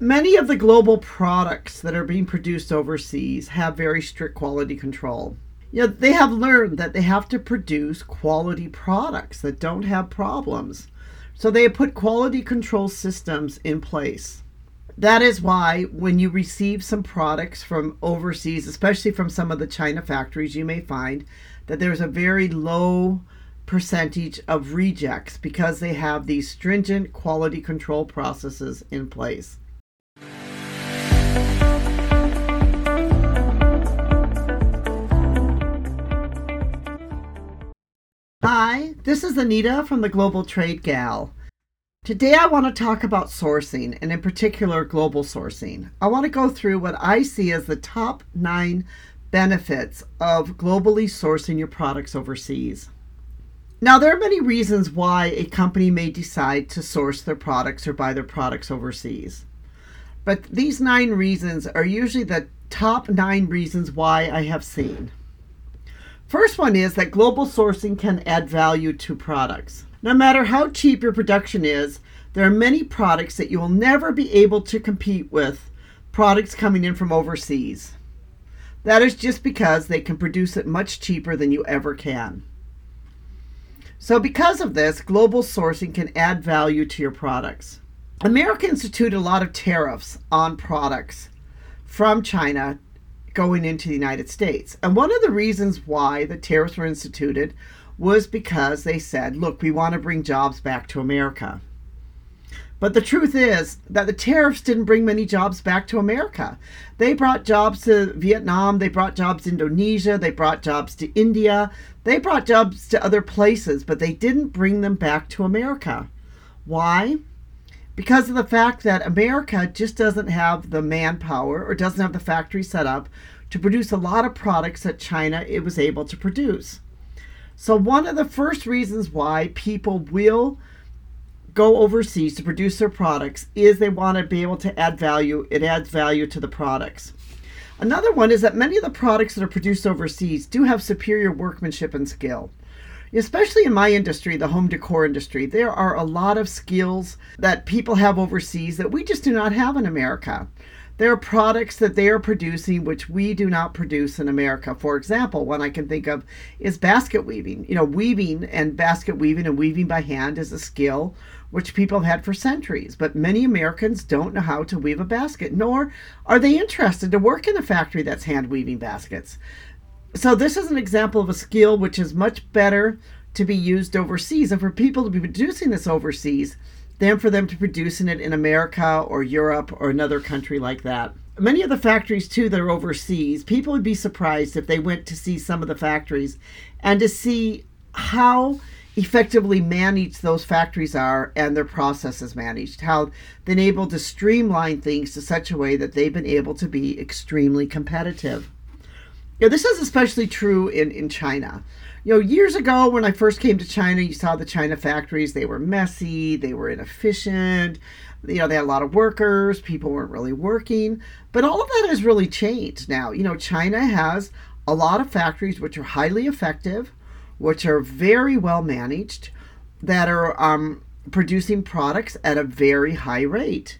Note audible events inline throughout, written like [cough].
Many of the global products that are being produced overseas have very strict quality control. You know, they have learned that they have to produce quality products that don't have problems. So they have put quality control systems in place. That is why when you receive some products from overseas, especially from some of the China factories, you may find that there's a very low percentage of rejects because they have these stringent quality control processes in place. This is Anita from the Global Trade Gal. Today I want to talk about sourcing and in particular global sourcing. I want to go through what I see as the top 9 benefits of globally sourcing your products overseas. Now, there are many reasons why a company may decide to source their products or buy their products overseas. But these nine reasons are usually the top nine reasons why I have seen. First one is that global sourcing can add value to products. No matter how cheap your production is, there are many products that you will never be able to compete with products coming in from overseas. That is just because they can produce it much cheaper than you ever can. So, because of this, global sourcing can add value to your products. America instituted a lot of tariffs on products from China going into the United States. And one of the reasons why the tariffs were instituted was because they said, look, we want to bring jobs back to America. But the truth is that the tariffs didn't bring many jobs back to America. They brought jobs to Vietnam, they brought jobs to Indonesia, they brought jobs to India, they brought jobs to other places, but they didn't bring them back to America. Why? Because of the fact that America just doesn't have the manpower or doesn't have the factory set up to produce a lot of products that China it was able to produce. So one of the first reasons why people will go overseas to produce their products is they want to be able to add value. It adds value to the products. Another one is that many of the products that are produced overseas do have superior workmanship and skill especially in my industry, the home decor industry, there are a lot of skills that people have overseas that we just do not have in America. There are products that they are producing which we do not produce in America. For example, one I can think of is basket weaving. You know, weaving and basket weaving and weaving by hand is a skill which people have had for centuries, but many Americans don't know how to weave a basket, nor are they interested to work in a factory that's hand weaving baskets so this is an example of a skill which is much better to be used overseas and for people to be producing this overseas than for them to producing it in America or Europe or another country like that. Many of the factories too that are overseas, people would be surprised if they went to see some of the factories and to see how effectively managed those factories are and their processes managed, how they've been able to streamline things to such a way that they've been able to be extremely competitive. Know, this is especially true in, in China. You know, years ago when I first came to China, you saw the China factories. They were messy, they were inefficient, you know, they had a lot of workers, people weren't really working. But all of that has really changed now. You know, China has a lot of factories which are highly effective, which are very well managed, that are um, producing products at a very high rate.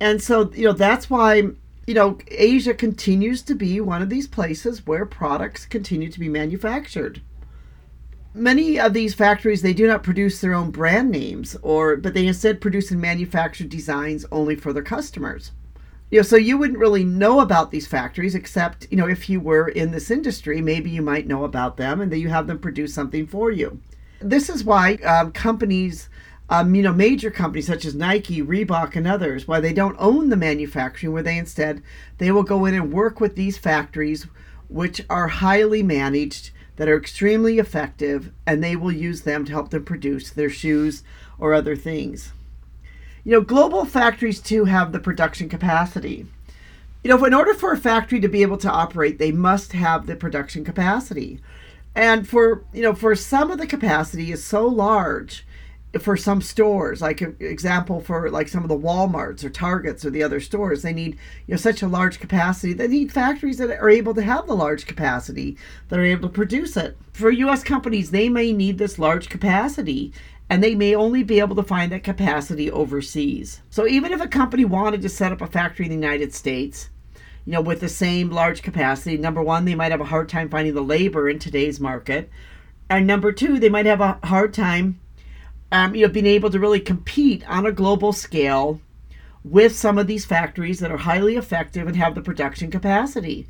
And so, you know, that's why you know, Asia continues to be one of these places where products continue to be manufactured. Many of these factories they do not produce their own brand names or but they instead produce and manufacture designs only for their customers. You know, so you wouldn't really know about these factories except, you know, if you were in this industry, maybe you might know about them and that you have them produce something for you. This is why um, companies um, you know, major companies such as Nike, Reebok, and others, why they don't own the manufacturing, where they instead they will go in and work with these factories, which are highly managed, that are extremely effective, and they will use them to help them produce their shoes or other things. You know, global factories too have the production capacity. You know, in order for a factory to be able to operate, they must have the production capacity. And for, you know, for some of the capacity is so large for some stores like example for like some of the walmarts or targets or the other stores they need you know such a large capacity they need factories that are able to have the large capacity that are able to produce it for us companies they may need this large capacity and they may only be able to find that capacity overseas. So even if a company wanted to set up a factory in the United States, you know, with the same large capacity, number one, they might have a hard time finding the labor in today's market. And number two, they might have a hard time, um, you know, being able to really compete on a global scale with some of these factories that are highly effective and have the production capacity.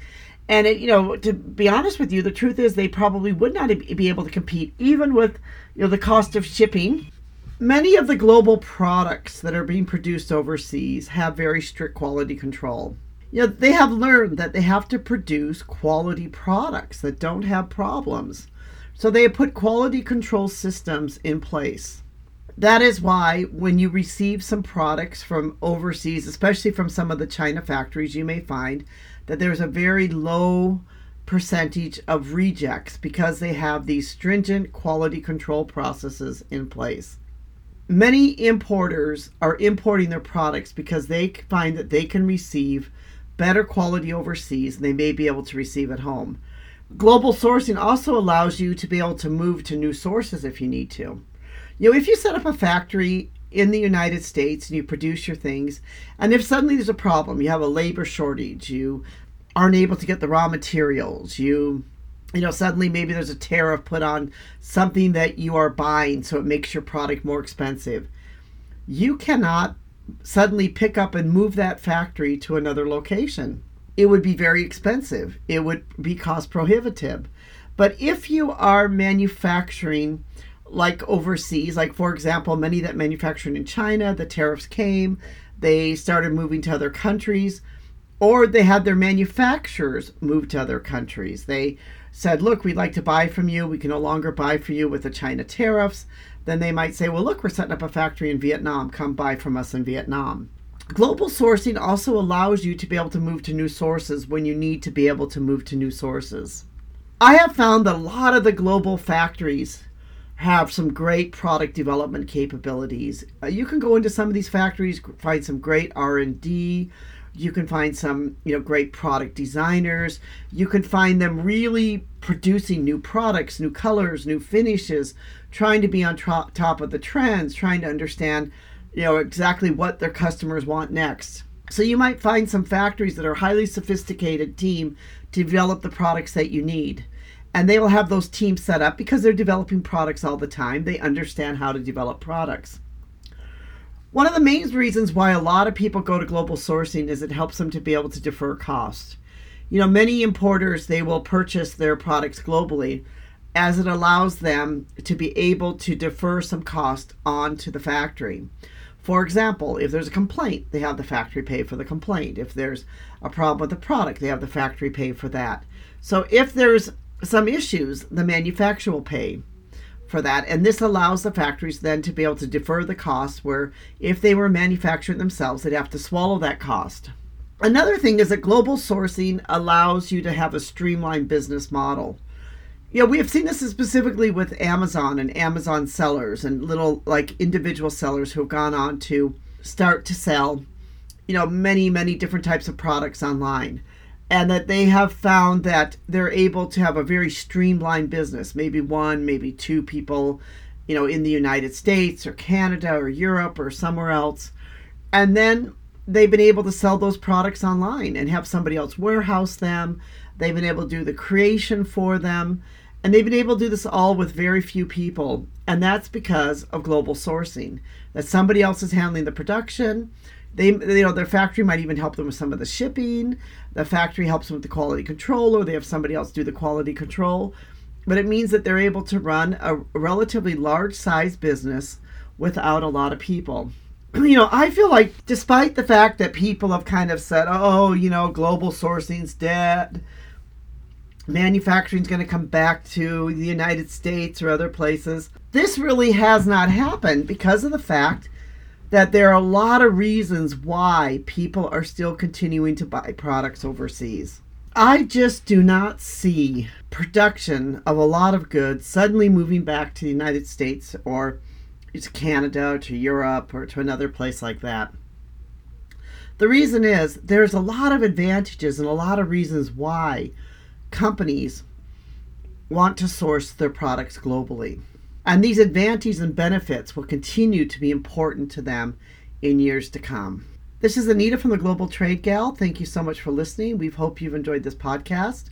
And it, you know, to be honest with you, the truth is they probably would not be able to compete even with you know the cost of shipping. Many of the global products that are being produced overseas have very strict quality control. You know, they have learned that they have to produce quality products that don't have problems. So they put quality control systems in place. That is why when you receive some products from overseas, especially from some of the China factories, you may find that there's a very low percentage of rejects because they have these stringent quality control processes in place. Many importers are importing their products because they find that they can receive better quality overseas than they may be able to receive at home. Global sourcing also allows you to be able to move to new sources if you need to. You know, if you set up a factory in the United States and you produce your things, and if suddenly there's a problem, you have a labor shortage, you aren't able to get the raw materials, you you know, suddenly maybe there's a tariff put on something that you are buying so it makes your product more expensive. You cannot suddenly pick up and move that factory to another location. It would be very expensive. It would be cost prohibitive. But if you are manufacturing like overseas, like for example, many that manufactured in China, the tariffs came, they started moving to other countries, or they had their manufacturers move to other countries. They said, Look, we'd like to buy from you. We can no longer buy for you with the China tariffs. Then they might say, Well, look, we're setting up a factory in Vietnam. Come buy from us in Vietnam. Global sourcing also allows you to be able to move to new sources when you need to be able to move to new sources. I have found that a lot of the global factories have some great product development capabilities. Uh, you can go into some of these factories, find some great R&D. You can find some, you know, great product designers. You can find them really producing new products, new colors, new finishes, trying to be on top, top of the trends, trying to understand, you know, exactly what their customers want next. So you might find some factories that are highly sophisticated team to develop the products that you need and they will have those teams set up because they're developing products all the time. They understand how to develop products. One of the main reasons why a lot of people go to global sourcing is it helps them to be able to defer cost. You know, many importers they will purchase their products globally as it allows them to be able to defer some cost onto the factory. For example, if there's a complaint, they have the factory pay for the complaint. If there's a problem with the product, they have the factory pay for that. So if there's some issues, the manufacturer will pay for that. And this allows the factories then to be able to defer the cost, where if they were manufacturing themselves, they'd have to swallow that cost. Another thing is that global sourcing allows you to have a streamlined business model. You know, we have seen this specifically with Amazon and Amazon sellers and little like individual sellers who have gone on to start to sell, you know, many, many different types of products online and that they have found that they're able to have a very streamlined business. Maybe one maybe two people you know in the united states or canada or europe or somewhere else. And then they've been able to sell those products online and have somebody else warehouse them. They've been able to do the creation for them. And they've been able to do this all with very few people. And that's because of global sourcing that somebody else is handling the production they, you know, their factory might even help them with some of the shipping. The factory helps them with the quality control, or they have somebody else do the quality control. But it means that they're able to run a relatively large size business without a lot of people. [clears throat] You know, I feel like despite the fact that people have kind of said, oh, you know, global sourcing's dead, manufacturing's going to come back to the United States or other places, this really has not happened because of the fact that there are a lot of reasons why people are still continuing to buy products overseas. I just do not see production of a lot of goods suddenly moving back to the United States or to Canada or to Europe or to another place like that. The reason is there's a lot of advantages and a lot of reasons why companies want to source their products globally. And these advantages and benefits will continue to be important to them in years to come. This is Anita from the Global Trade Gal. Thank you so much for listening. We hope you've enjoyed this podcast.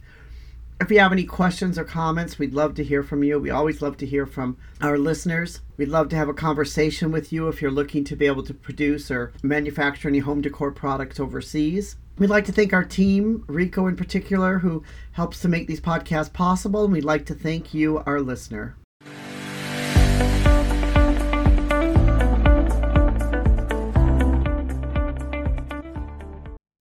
If you have any questions or comments, we'd love to hear from you. We always love to hear from our listeners. We'd love to have a conversation with you if you're looking to be able to produce or manufacture any home decor products overseas. We'd like to thank our team, Rico in particular, who helps to make these podcasts possible. And we'd like to thank you, our listener.